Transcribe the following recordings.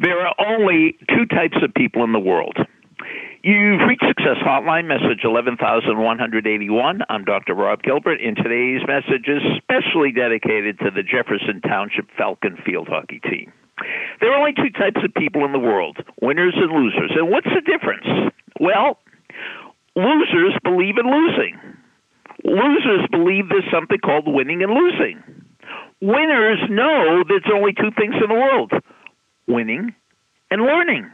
There are only two types of people in the world. You've reached Success Hotline, message 11181. I'm Dr. Rob Gilbert, and today's message is specially dedicated to the Jefferson Township Falcon field hockey team. There are only two types of people in the world winners and losers. And what's the difference? Well, losers believe in losing. Losers believe there's something called winning and losing. Winners know there's only two things in the world winning and learning.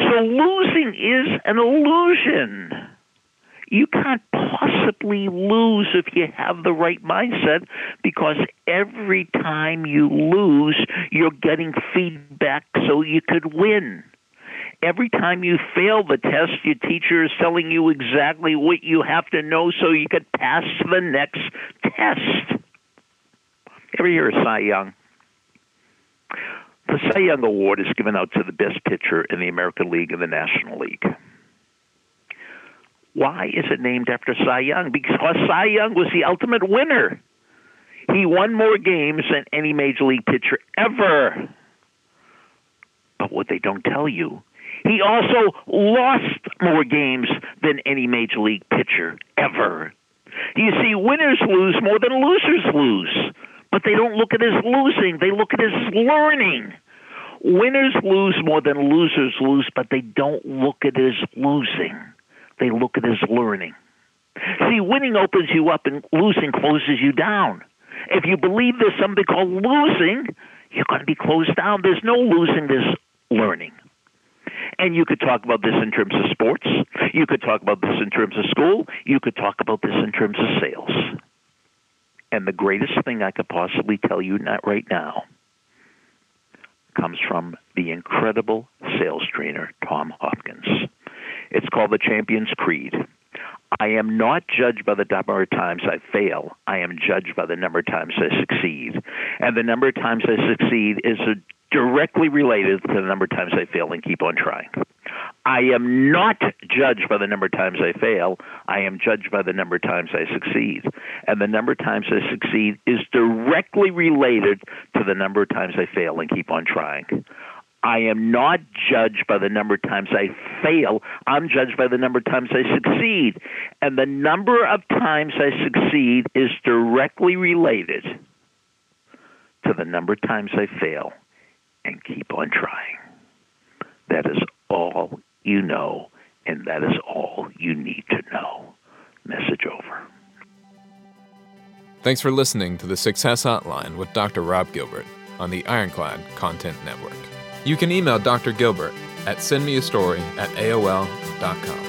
So losing is an illusion. You can't possibly lose if you have the right mindset because every time you lose, you're getting feedback so you could win. Every time you fail the test, your teacher is telling you exactly what you have to know so you could pass the next test. Every year, Cy Young? The Cy Young Award is given out to the best pitcher in the American League and the National League. Why is it named after Cy Young? Because Cy Young was the ultimate winner. He won more games than any major league pitcher ever. But what they don't tell you, he also lost more games than any major league pitcher ever. You see, winners lose more than losers lose but they don't look at it as losing. They look at it as learning. Winners lose more than losers lose, but they don't look at it as losing. They look at it as learning. See, winning opens you up and losing closes you down. If you believe there's something called losing, you're going to be closed down. There's no losing, there's learning. And you could talk about this in terms of sports. You could talk about this in terms of school. You could talk about this in terms of sales. And the greatest thing I could possibly tell you not right now comes from the incredible sales trainer, Tom Hopkins. It's called the Champion's Creed. I am not judged by the number of times I fail. I am judged by the number of times I succeed. And the number of times I succeed is directly related to the number of times I fail and keep on trying. I am not judged by the number of times I fail. I am judged by the number of times I succeed. And the number of times I succeed is directly related to the number of times I fail and keep on trying. I am not judged by the number of times I fail. I'm judged by the number of times I succeed. And the number of times I succeed is directly related to the number of times I fail and keep on trying. That is all you know, and that is all you need to know. Message over. Thanks for listening to the Success Hotline with Dr. Rob Gilbert on the Ironclad Content Network. You can email Dr. Gilbert at sendmeastory at AOL.com.